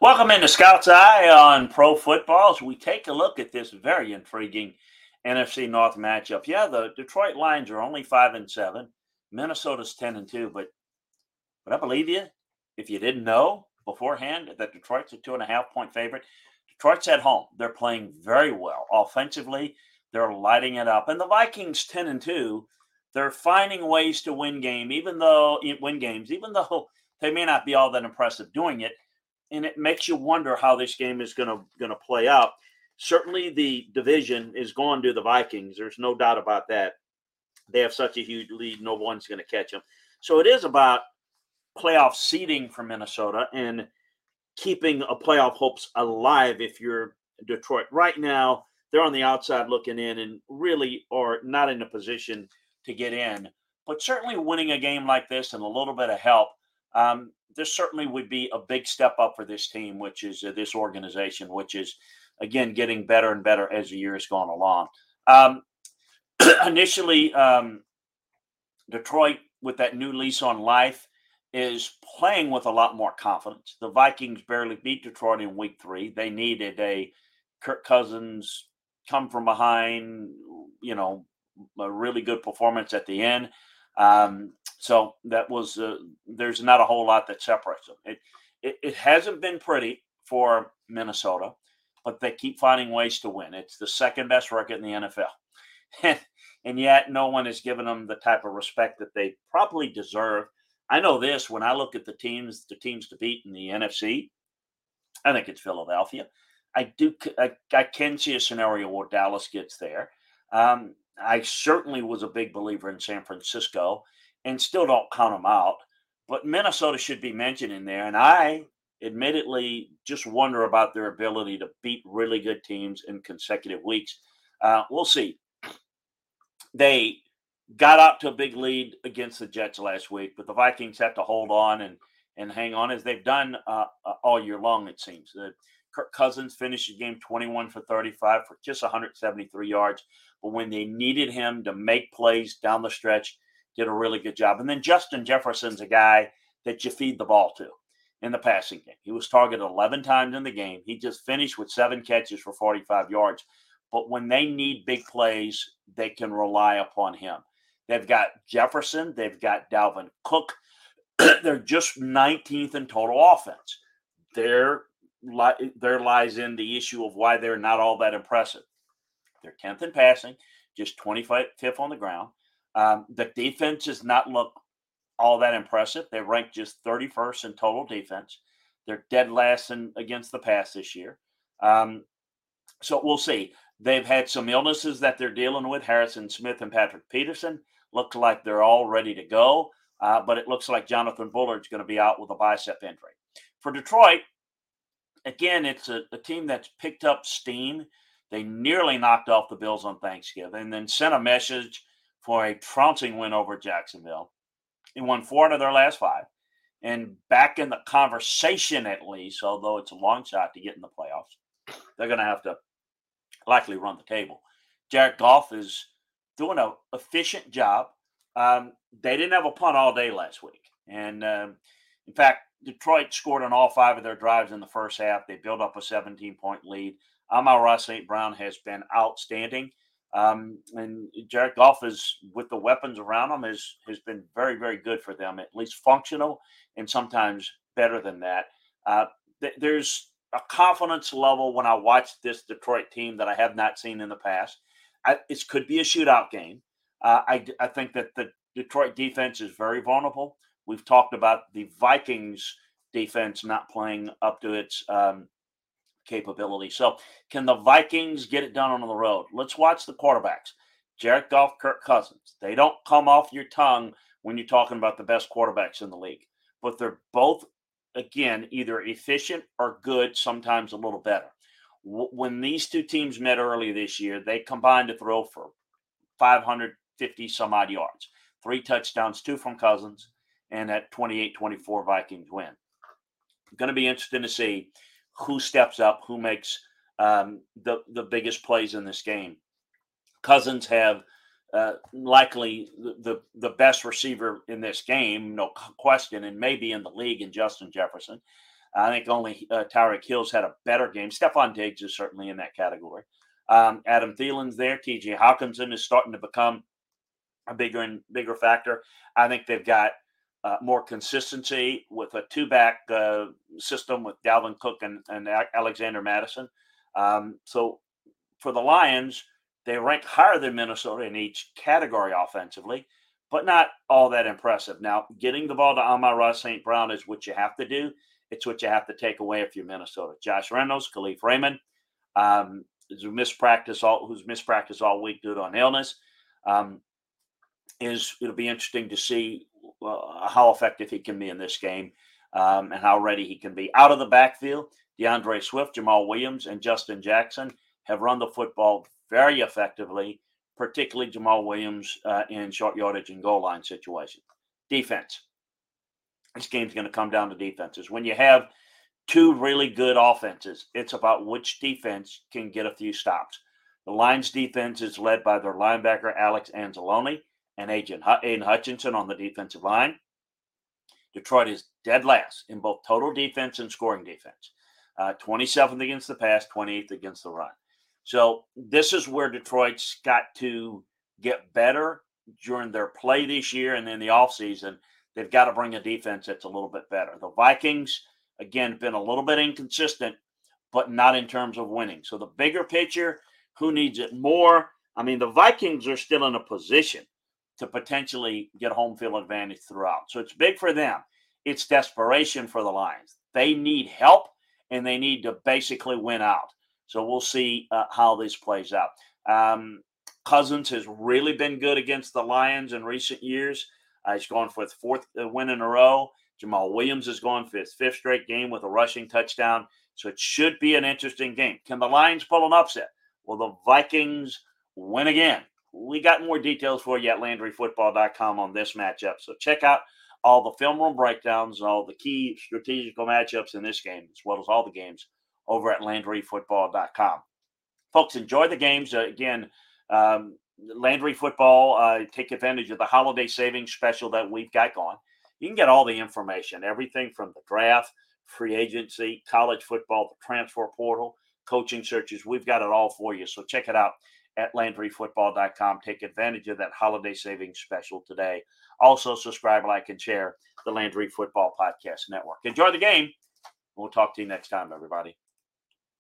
Welcome into Scout's Eye on Pro Football as we take a look at this very intriguing NFC North matchup. Yeah, the Detroit Lions are only five and seven. Minnesota's ten and two, but but I believe you if you didn't know beforehand that Detroit's a two and a half point favorite. Detroit's at home. They're playing very well offensively. They're lighting it up, and the Vikings ten and two. They're finding ways to win game, even though win games, even though they may not be all that impressive doing it and it makes you wonder how this game is going to going to play out. Certainly, the division is going to the Vikings. There's no doubt about that. They have such a huge lead; no one's going to catch them. So it is about playoff seeding for Minnesota and keeping a playoff hopes alive. If you're Detroit right now, they're on the outside looking in and really are not in a position to get in. But certainly, winning a game like this and a little bit of help um, this certainly would be a big step up for this team, which is uh, this organization, which is again getting better and better as the year has gone along. Um, initially, um, Detroit, with that new lease on life, is playing with a lot more confidence. The Vikings barely beat Detroit in Week Three. They needed a Kirk Cousins come from behind, you know, a really good performance at the end. Um, so that was uh, there's not a whole lot that separates them. It, it, it hasn't been pretty for Minnesota, but they keep finding ways to win. It's the second best record in the NFL, and, yet no one has given them the type of respect that they probably deserve. I know this when I look at the teams, the teams to beat in the NFC. I think it's Philadelphia. I do. I, I can see a scenario where Dallas gets there. Um, I certainly was a big believer in San Francisco and still don't count them out. But Minnesota should be mentioned in there. And I admittedly just wonder about their ability to beat really good teams in consecutive weeks. Uh, we'll see. They got out to a big lead against the Jets last week, but the Vikings have to hold on and and hang on as they've done uh, uh all year long. It seems. Uh, Kirk Cousins finished the game 21 for 35 for just 173 yards. But when they needed him to make plays down the stretch, did a really good job. And then Justin Jefferson's a guy that you feed the ball to in the passing game. He was targeted 11 times in the game. He just finished with seven catches for 45 yards. But when they need big plays, they can rely upon him. They've got Jefferson, they've got Dalvin Cook. They're just 19th in total offense. There, there lies in the issue of why they're not all that impressive. They're 10th in passing, just 25th on the ground. Um, the defense does not look all that impressive. They rank just 31st in total defense. They're dead last in, against the pass this year. Um, so we'll see. They've had some illnesses that they're dealing with. Harrison Smith and Patrick Peterson look like they're all ready to go, uh, but it looks like Jonathan Bullard's going to be out with a bicep injury. For Detroit, again, it's a, a team that's picked up steam. They nearly knocked off the Bills on Thanksgiving and then sent a message for a trouncing win over Jacksonville. He won four out of their last five and back in the conversation at least, although it's a long shot to get in the playoffs. They're going to have to likely run the table. Jared Goff is doing an efficient job. Um, they didn't have a punt all day last week. And um, in fact, Detroit scored on all five of their drives in the first half. They built up a 17 point lead. Amon-Ra St. Brown has been outstanding. Um, and Jared Goff is with the weapons around him has has been very very good for them, at least functional, and sometimes better than that. Uh, th- there's a confidence level when I watch this Detroit team that I have not seen in the past. It could be a shootout game. Uh, I, I think that the Detroit defense is very vulnerable. We've talked about the Vikings defense not playing up to its um, capability. So, can the Vikings get it done on the road? Let's watch the quarterbacks. Jared Goff, Kirk Cousins. They don't come off your tongue when you're talking about the best quarterbacks in the league, but they're both, again, either efficient or good, sometimes a little better. When these two teams met earlier this year, they combined to throw for 550 some odd yards, three touchdowns, two from Cousins, and that 28 24 Vikings win. Going to be interesting to see who steps up, who makes um, the the biggest plays in this game. Cousins have uh, likely the, the, best receiver in this game, no question, and maybe in the league in Justin Jefferson. I think only uh, Tyreek Hill's had a better game. Stefon Diggs is certainly in that category. Um, Adam Thielen's there. T.J. Hockenson is starting to become a bigger and bigger factor. I think they've got uh, more consistency with a two-back uh, system with Dalvin Cook and, and Alexander Mattison. Um, so for the Lions, they rank higher than Minnesota in each category offensively, but not all that impressive. Now, getting the ball to Amon-Ra St. Brown is what you have to do. It's what you have to take away if you're Minnesota. Josh Reynolds, Kalif Raymond, um, who's missed practice all who's missed practice all week due to an illness. Um, is it'll be interesting to see how effective he can be in this game um, and how ready he can be out of the backfield. D'Andre Swift, Jamaal Williams, and Justin Jackson have run the football very effectively, particularly Jamaal Williams uh, in short yardage and goal line situations. Defense. This game's going to come down to defenses. When you have two really good offenses, it's about which defense can get a few stops. The Lions defense is led by their linebacker, Alex Anzalone, and Agent Aidan Hutchinson on the defensive line. Detroit is dead last in both total defense and scoring defense. Uh, 27th against the pass, 28th against the run. So this is where Detroit's got to get better during their play this year and then the offseason. They've got to bring a defense that's a little bit better. The Vikings, again, been a little bit inconsistent, but not in terms of winning. So the bigger picture, who needs it more? I mean, the Vikings are still in a position to potentially get home field advantage throughout. So it's big for them. It's desperation for the Lions. They need help and they need to basically win out. So we'll see uh, how this plays out. Um, Cousins has really been good against the Lions in recent years. Uh, he's gone for his fourth uh, win in a row. Jamaal Williams has gone for his fifth straight game with a rushing touchdown. So it should be an interesting game. Can the Lions pull an upset? Will the Vikings win again? We got more details for you at LandryFootball.com on this matchup. So check out all the film room breakdowns, all the key strategical matchups in this game, as well as all the games over at LandryFootball.com. Folks, enjoy the games. Uh, again, um, Landry Football, uh, take advantage of the holiday savings special that we've got going. You can get all the information, everything from the draft, free agency, college football, the transfer portal, coaching searches. We've got it all for you. So check it out at LandryFootball.com. Take advantage of that holiday savings special today. Also, subscribe, like, and share the Landry Football Podcast Network. Enjoy the game. We'll talk to you next time, everybody.